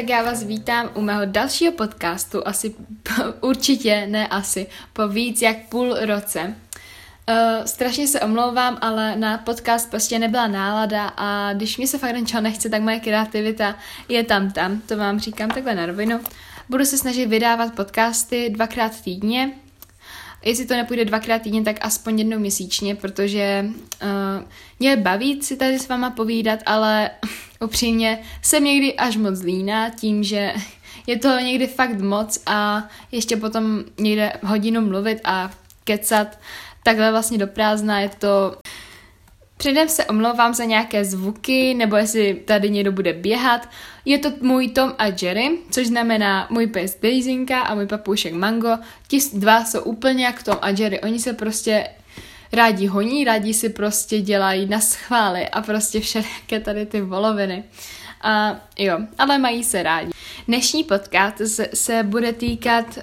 tak já vás vítám u mého dalšího podcastu, asi určitě, ne asi, po víc jak půl roce. Uh, strašně se omlouvám, ale na podcast prostě nebyla nálada a když mi se fakt něčeho nechce, tak moje kreativita je tam tam, to vám říkám takhle na rovinu. Budu se snažit vydávat podcasty dvakrát týdně, jestli to nepůjde dvakrát týdně, tak aspoň jednou měsíčně, protože uh, mě baví si tady s váma povídat, ale upřímně jsem někdy až moc líná tím, že je to někdy fakt moc a ještě potom někde hodinu mluvit a kecat takhle vlastně do prázdna je to Předem se omlouvám za nějaké zvuky, nebo jestli tady někdo bude běhat. Je to můj Tom a Jerry, což znamená můj pes Daisinka a můj papoušek Mango. Ti dva jsou úplně jak Tom a Jerry. Oni se prostě rádi honí, rádi si prostě dělají na schvály a prostě všelijaké tady ty voloviny. A jo, ale mají se rádi. Dnešní podcast se bude týkat uh,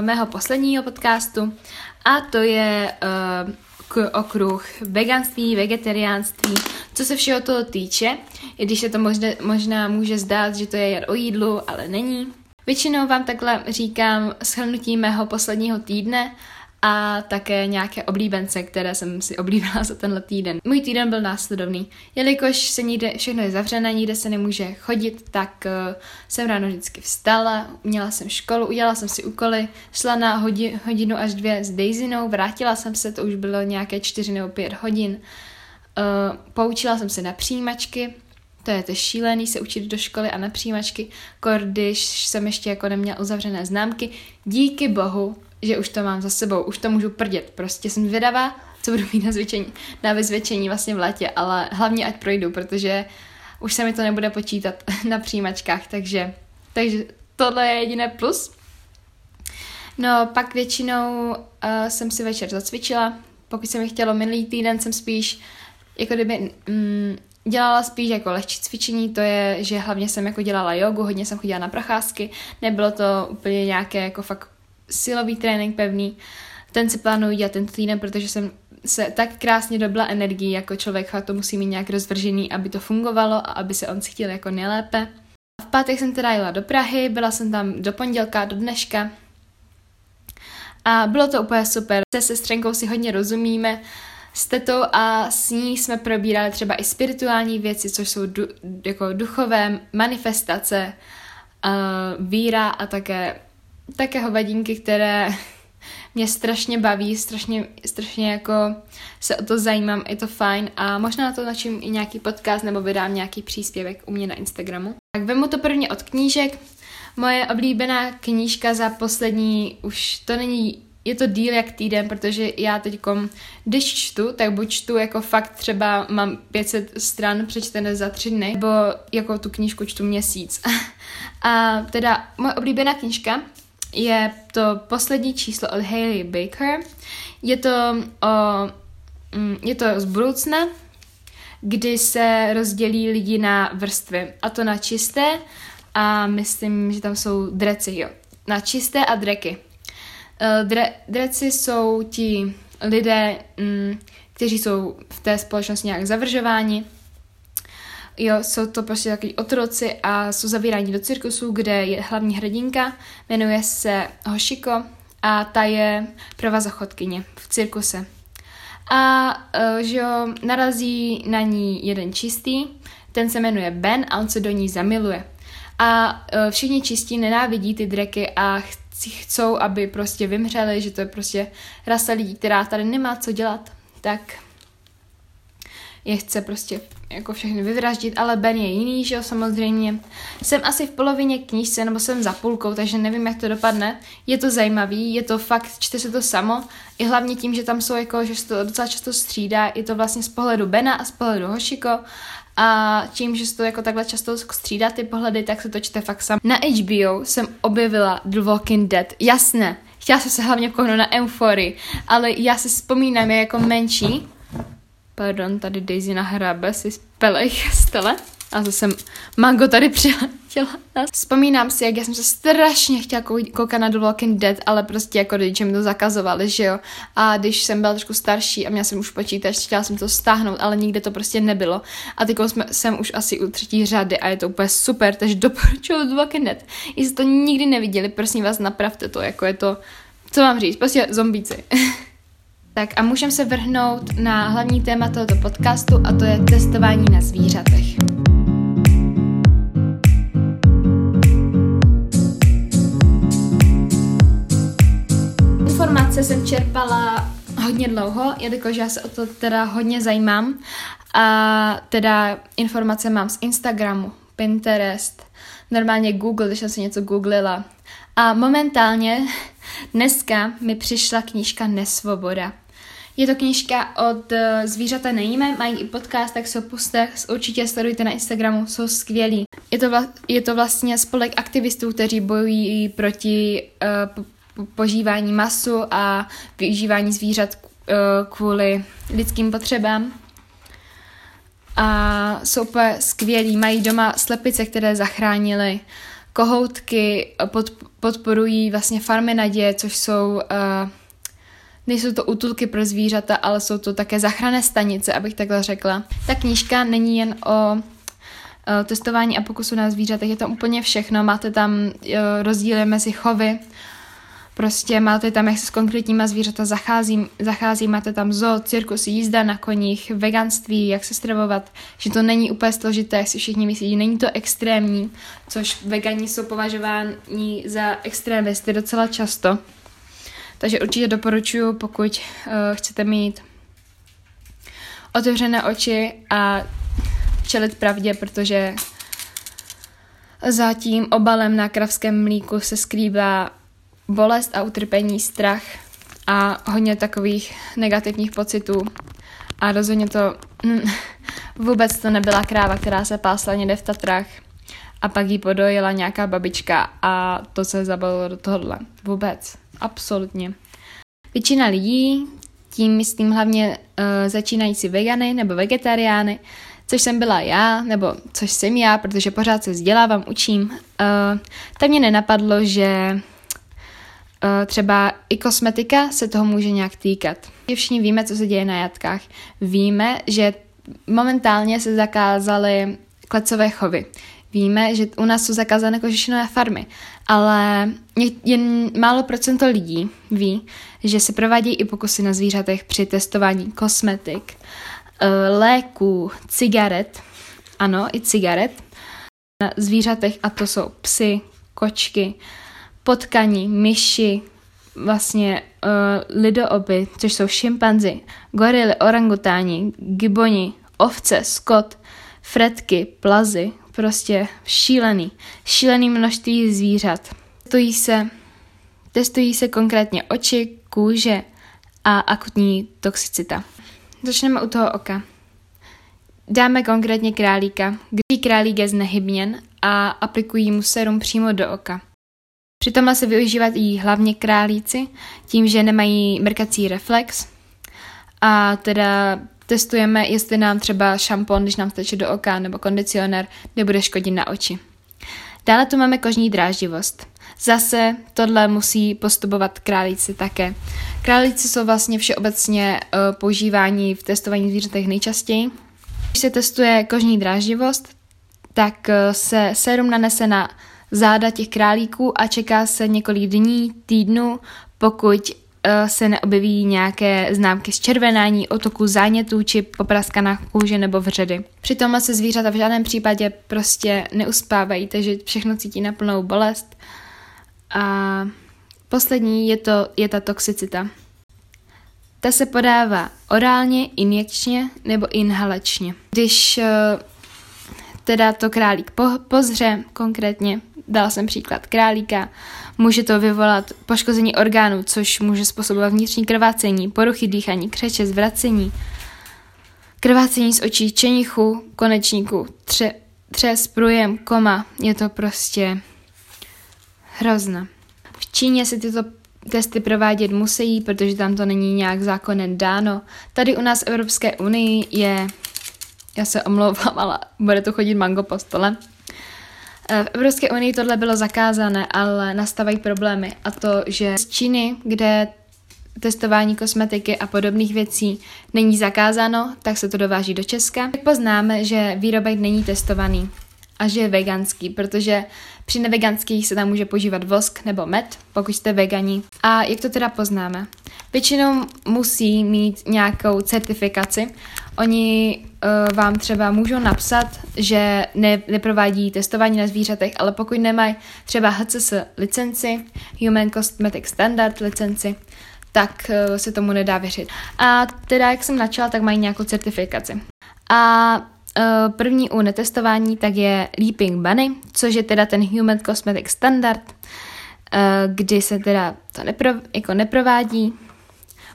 mého posledního podcastu a to je uh, k okruh veganství, vegetariánství, co se všeho toho týče, i když se to možná, možná může zdát, že to je jen o jídlu, ale není. Většinou vám takhle říkám shrnutí mého posledního týdne a také nějaké oblíbence, které jsem si oblíbila za tenhle týden. Můj týden byl následovný. Jelikož se nikde, všechno je zavřené, nikde se nemůže chodit, tak uh, jsem ráno vždycky vstala, měla jsem školu, udělala jsem si úkoly, šla na hodi, hodinu až dvě s Daisynou, vrátila jsem se, to už bylo nějaké čtyři nebo pět hodin. Uh, poučila jsem se na přijímačky, to je to šílený se učit do školy a na přijímačky, když jsem ještě jako neměla uzavřené známky. Díky bohu že už to mám za sebou, už to můžu prdět. Prostě jsem zvědavá, co budu mít na, zvětšení, na vyzvětšení vlastně v létě, ale hlavně ať projdu, protože už se mi to nebude počítat na přijímačkách, takže, takže tohle je jediné plus. No, pak většinou uh, jsem si večer zacvičila, pokud jsem mi chtělo minulý týden, jsem spíš jako kdyby mm, dělala spíš jako lehčí cvičení, to je, že hlavně jsem jako dělala jogu, hodně jsem chodila na procházky, nebylo to úplně nějaké jako fakt silový trénink pevný. Ten si plánuju dělat tento týden, protože jsem se tak krásně dobila energii jako člověk, a to musí mít nějak rozvržený, aby to fungovalo a aby se on cítil jako nejlépe. V pátek jsem teda jela do Prahy, byla jsem tam do pondělka, do dneška a bylo to úplně super. Se sestřenkou si hodně rozumíme, s tetou a s ní jsme probírali třeba i spirituální věci, což jsou du, jako duchové manifestace, uh, víra a také také hovadinky, které mě strašně baví, strašně, strašně jako se o to zajímám, je to fajn a možná na to načím i nějaký podcast nebo vydám nějaký příspěvek u mě na Instagramu. Tak vemu to prvně od knížek. Moje oblíbená knížka za poslední, už to není, je to díl jak týden, protože já teď, když čtu, tak buď čtu jako fakt třeba mám 500 stran přečtené za tři dny, nebo jako tu knížku čtu měsíc. a teda moje oblíbená knížka je to poslední číslo od Hailey Baker. Je to, o, mm, je to z budoucna, kdy se rozdělí lidi na vrstvy. A to na čisté a myslím, že tam jsou dreci, jo. Na čisté a dreky. E, dre, dreci jsou ti lidé, mm, kteří jsou v té společnosti nějak zavržováni Jo, jsou to prostě takový otroci a jsou zavíráni do cirkusu, kde je hlavní hrdinka, jmenuje se Hoshiko a ta je provazochodkyně v cirkuse. A uh, že jo, narazí na ní jeden čistý, ten se jmenuje Ben a on se do ní zamiluje. A uh, všichni čistí nenávidí ty dreky a chcou, aby prostě vymřeli, že to je prostě rasa lidí, která tady nemá co dělat. Tak je chce prostě jako všechny vyvraždit, ale Ben je jiný, že jo, samozřejmě. Jsem asi v polovině knížce, nebo jsem za půlkou, takže nevím, jak to dopadne. Je to zajímavý, je to fakt, čte se to samo, i hlavně tím, že tam jsou jako, že se to docela často střídá, je to vlastně z pohledu Bena a z pohledu Hošiko, a tím, že se to jako takhle často střídá ty pohledy, tak se to čte fakt sam. Na HBO jsem objevila The Walking Dead, jasné, chtěla jsem se hlavně kouknout na Euphorii, ale já si vzpomínám, je jako menší, Pardon, tady Daisy nahrabe si z pelech stele. A zase Mango tady přiletěl. chtěla. Vzpomínám si, jak já jsem se strašně chtěla koukat na The Walking Dead, ale prostě jako rodiče mi to zakazovali, že jo. A když jsem byla trošku starší a měla jsem už počítač, chtěla jsem to stáhnout, ale nikde to prostě nebylo. A teď jsme, jsem už asi u třetí řady a je to úplně super, takže doporučuju The Walking Dead. Jestli to nikdy neviděli, prosím vás, napravte to, jako je to, co mám říct, prostě zombíci. Tak a můžeme se vrhnout na hlavní téma tohoto podcastu a to je testování na zvířatech. Informace jsem čerpala hodně dlouho, jelikož já se o to teda hodně zajímám a teda informace mám z Instagramu, Pinterest, normálně Google, když jsem si něco googlila. A momentálně dneska mi přišla knížka Nesvoboda. Je to knížka od uh, Zvířata nejíme, mají i podcast, tak se puste, určitě sledujte na Instagramu, jsou skvělí. Je to, vla, je to vlastně spolek aktivistů, kteří bojují proti uh, po, požívání masu a využívání zvířat uh, kvůli lidským potřebám. A jsou úplně skvělí, mají doma slepice, které zachránili, kohoutky, pod, podporují vlastně farmy naděje, což jsou uh, Nejsou to útulky pro zvířata, ale jsou to také záchranné stanice, abych takhle řekla. Ta knížka není jen o testování a pokusu na zvířatech, je tam úplně všechno. Máte tam rozdíly mezi chovy, prostě máte tam, jak se s konkrétníma zvířata zachází, zachází, máte tam zoo, cirkus, jízda na koních, veganství, jak se stravovat, že to není úplně složité, jak si všichni myslí, není to extrémní, což vegani jsou považováni za extrémisty docela často. Takže určitě doporučuji, pokud uh, chcete mít otevřené oči a čelit pravdě, protože za tím obalem na kravském mlíku se skrývá bolest a utrpení, strach a hodně takových negativních pocitů. A rozhodně to hm, vůbec to nebyla kráva, která se pásla někde v Tatrách a pak jí podojila nějaká babička a to se zabalilo do tohohle. Vůbec. Absolutně. Většina lidí, tím myslím hlavně uh, začínající vegany nebo vegetariány, což jsem byla já, nebo což jsem já, protože pořád se vzdělávám, učím, uh, tak mě nenapadlo, že uh, třeba i kosmetika se toho může nějak týkat. Všichni víme, co se děje na jatkách. Víme, že momentálně se zakázaly klecové chovy. Víme, že u nás jsou zakázané kožešinové farmy, ale jen málo procento lidí ví, že se provádějí i pokusy na zvířatech při testování kosmetik, eh, léků, cigaret, ano, i cigaret, na zvířatech a to jsou psy, kočky, potkaní, myši, vlastně uh, lidooby, což jsou šimpanzi, gorily, orangutáni, giboni, ovce, skot, fretky, plazy, prostě šílený, šílený množství zvířat. Testují se, testují se konkrétně oči, kůže a akutní toxicita. Začneme u toho oka. Dáme konkrétně králíka, kdy králík je znehybněn a aplikují mu serum přímo do oka. Přitom se využívají hlavně králíci, tím, že nemají mrkací reflex a teda Testujeme, jestli nám třeba šampon, když nám steče do oka, nebo kondicionér, nebude škodit na oči. Dále tu máme kožní dráždivost. Zase tohle musí postupovat králíci také. Králíci jsou vlastně všeobecně uh, používání v testování zvířatech nejčastěji. Když se testuje kožní dráždivost, tak uh, se sérum nanese na záda těch králíků a čeká se několik dní, týdnů, pokud Eh, se neobjeví nějaké známky zčervenání, otoku zánětů či popraskaná kůže nebo vředy. Přitom se zvířata v žádném případě prostě neuspávají, takže všechno cítí na plnou bolest. A poslední je, to, je ta toxicita. Ta se podává orálně, injekčně nebo inhalačně. Když eh, teda to králík po, pozře konkrétně, dal jsem příklad králíka, může to vyvolat poškození orgánů, což může způsobovat vnitřní krvácení, poruchy dýchání, křeče, zvracení, krvácení z očí, čenichu, konečníku, tře, třes, průjem, koma. Je to prostě hrozné. V Číně se tyto testy provádět musí, protože tam to není nějak zákonem dáno. Tady u nás v Evropské unii je, já se omlouvám, ale bude to chodit mango po stole, v Evropské unii tohle bylo zakázané, ale nastávají problémy. A to, že z Číny, kde testování kosmetiky a podobných věcí není zakázáno, tak se to dováží do Česka. Jak poznáme, že výrobek není testovaný a že je veganský, protože při neveganských se tam může používat vosk nebo med, pokud jste vegani. A jak to teda poznáme? Většinou musí mít nějakou certifikaci. Oni uh, vám třeba můžou napsat, že ne, neprovádí testování na zvířatech, ale pokud nemají třeba HCS licenci, Human Cosmetic Standard licenci, tak uh, se tomu nedá věřit. A teda, jak jsem načala, tak mají nějakou certifikaci. A uh, první u netestování tak je Leaping Bunny, což je teda ten Human Cosmetic Standard, uh, kdy se teda to nepro, jako neprovádí.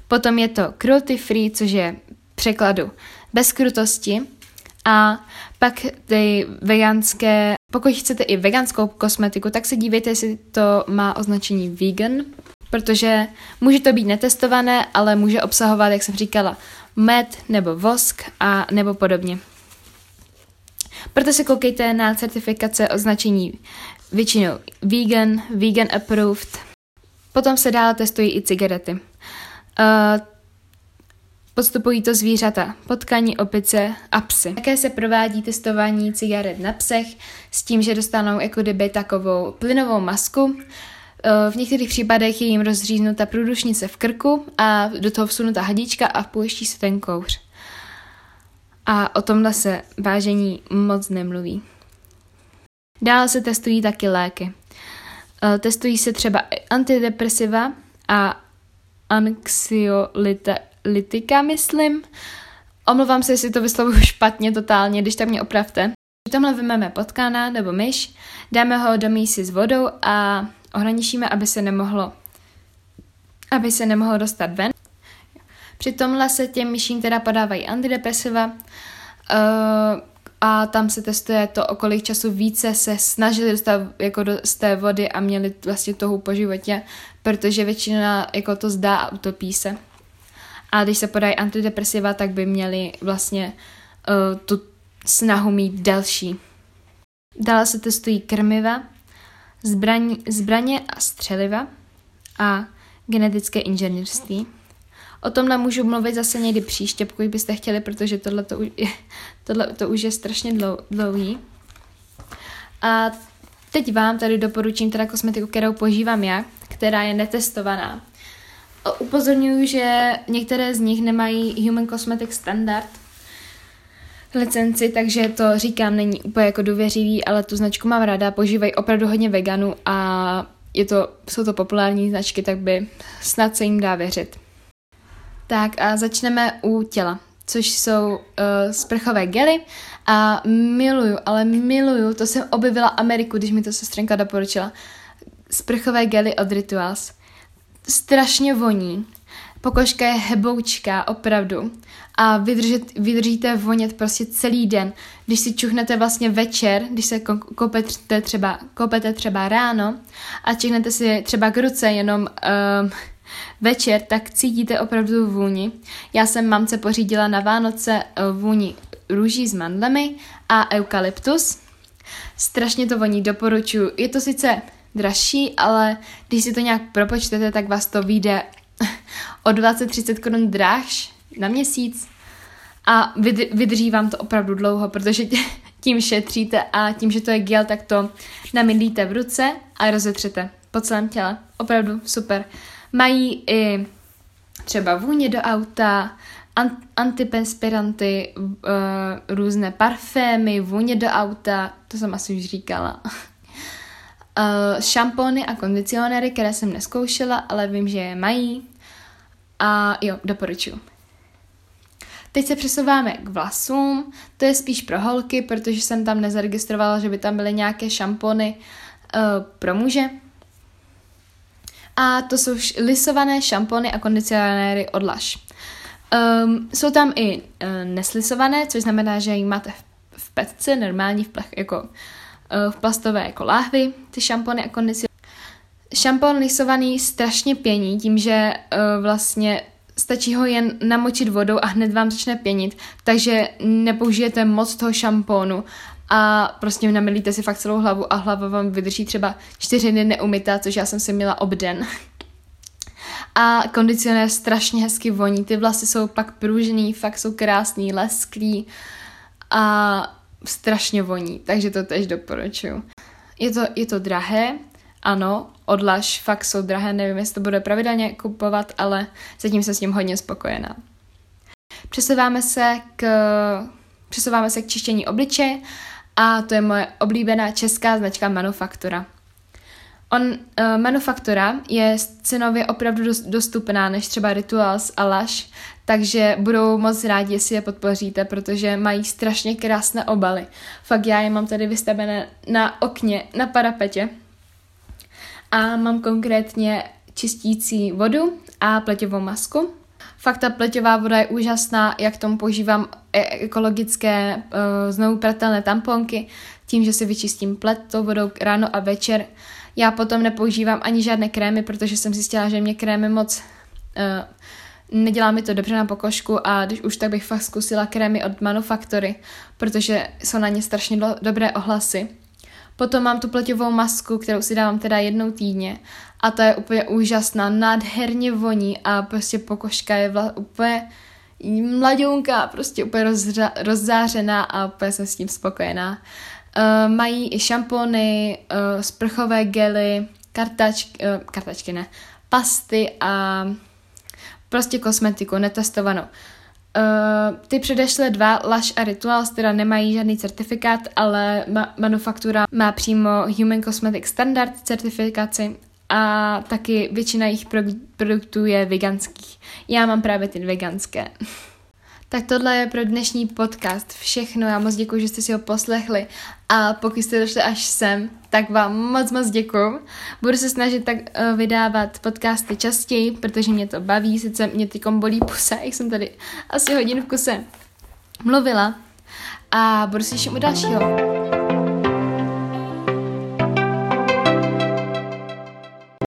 Potom je to Cruelty Free, což je překladu bez krutosti. A pak ty veganské, pokud chcete i veganskou kosmetiku, tak se dívejte, jestli to má označení vegan, protože může to být netestované, ale může obsahovat, jak jsem říkala, med nebo vosk a nebo podobně. Proto se koukejte na certifikace označení většinou vegan, vegan approved. Potom se dále testují i cigarety. Uh, Podstupují to zvířata, potkaní, opice a psy. Také se provádí testování cigaret na psech s tím, že dostanou jako kdyby takovou plynovou masku. Eh, v některých případech je jim rozříznuta průdušnice v krku a do toho vsunuta hadička a pouští se ten kouř. A o tomhle se vážení moc nemluví. Dále se testují taky léky. Eh, testují se třeba antidepresiva a anxiolita, litika, myslím. Omlouvám se, jestli to vyslovuju špatně totálně, když tak mě opravte. V tomhle vymeme potkána nebo myš, dáme ho do mísy s vodou a ohraničíme, aby se nemohlo aby se nemohlo dostat ven. Při tomhle se těm myším teda podávají antidepresiva uh, a tam se testuje to, o kolik času více se snažili dostat jako do, z té vody a měli vlastně toho po životě, protože většina jako to zdá a utopí se. A když se podají antidepresiva, tak by měli vlastně uh, tu snahu mít další. Dále se testují krmiva, zbraň, zbraně a střeliva a genetické inženýrství. O tomhle můžu mluvit zase někdy příště, pokud byste chtěli, protože tohle to, tohle to už je strašně dlou, dlouhý. A teď vám tady doporučím teda kosmetiku, kterou používám já, která je netestovaná. Upozorňuji, že některé z nich nemají Human Cosmetic Standard licenci, takže to říkám, není úplně jako důvěřivý, ale tu značku mám ráda, používají opravdu hodně veganů a je to, jsou to populární značky, tak by snad se jim dá věřit. Tak a začneme u těla, což jsou uh, sprchové gely a miluju, ale miluju, to jsem objevila Ameriku, když mi to sestřenka doporučila, sprchové gely od Rituals strašně voní. Pokožka je heboučká, opravdu. A vydržet, vydržíte vonět prostě celý den. Když si čuchnete vlastně večer, když se kopete třeba, kopete třeba ráno a čuchnete si třeba k ruce jenom um, večer, tak cítíte opravdu vůni. Já jsem mamce pořídila na Vánoce uh, vůni růží s mandlemi a eukalyptus. Strašně to voní, doporučuji. Je to sice dražší, ale když si to nějak propočtete, tak vás to vyjde o 20-30 korun dráž na měsíc a vydrží vám to opravdu dlouho, protože tím šetříte a tím, že to je gel, tak to namydlíte v ruce a rozetřete po celém těle. Opravdu super. Mají i třeba vůně do auta, antiperspiranty, uh, různé parfémy, vůně do auta, to jsem asi už říkala. Uh, šampony a kondicionéry, které jsem neskoušela, ale vím, že je mají. A jo, doporučuji. Teď se přesouváme k vlasům. To je spíš pro holky, protože jsem tam nezaregistrovala, že by tam byly nějaké šampony uh, pro muže. A to jsou lisované šampony a kondicionéry od Lush. Um, jsou tam i uh, neslisované, což znamená, že ji máte v, v petce, normální v plech, jako v plastové jako láhvy, ty šampony a kondicionéry. Šampon lisovaný strašně pění tím, že uh, vlastně stačí ho jen namočit vodou a hned vám začne pěnit, takže nepoužijete moc toho šampónu a prostě namilíte si fakt celou hlavu a hlava vám vydrží třeba čtyři dny neumytá, což já jsem si měla obden. A kondicionér strašně hezky voní, ty vlasy jsou pak pružný, fakt jsou krásný, lesklý a strašně voní, takže to tež doporučuju. Je to, je to drahé, ano, odlaž fakt jsou drahé, nevím, jestli to bude pravidelně kupovat, ale zatím jsem s tím hodně spokojená. Přesouváme se k, přesouváme se k čištění obličeje a to je moje oblíbená česká značka Manufaktura. On, uh, Manufaktura je cenově opravdu dostupná než třeba Rituals a Lush, takže budou moc rádi, jestli je podpoříte, protože mají strašně krásné obaly. Fakt já je mám tady vystavené na okně, na parapetě. A mám konkrétně čistící vodu a pleťovou masku. Fakt ta pleťová voda je úžasná, jak tomu používám e- ekologické uh, znovu pratelné tamponky, tím, že si vyčistím pleť tou vodou ráno a večer. Já potom nepoužívám ani žádné krémy, protože jsem zjistila, že mě krémy moc uh, nedělá mi to dobře na pokožku a když už tak bych fakt zkusila krémy od Manufaktory, protože jsou na ně strašně do, dobré ohlasy. Potom mám tu pleťovou masku, kterou si dávám teda jednou týdně a ta je úplně úžasná, nádherně voní a prostě pokožka je vla, úplně mladionka, prostě úplně rozřa, rozzářená a úplně jsem s tím spokojená. Uh, mají i šampony, uh, sprchové gely, kartačky, uh, kartačky ne, pasty a prostě kosmetiku netestovanou. Uh, ty předešlé dva, Lush a Rituals, teda nemají žádný certifikát, ale ma- manufaktura má přímo Human Cosmetic Standard certifikaci a taky většina jejich pro- produktů je veganských. Já mám právě ty veganské. Tak tohle je pro dnešní podcast všechno. Já moc děkuji, že jste si ho poslechli a pokud jste došli až sem, tak vám moc moc děkuji. Budu se snažit tak uh, vydávat podcasty častěji, protože mě to baví, sice mě ty bolí pusa, jak jsem tady asi hodinu v kuse mluvila a budu se těšit u dalšího.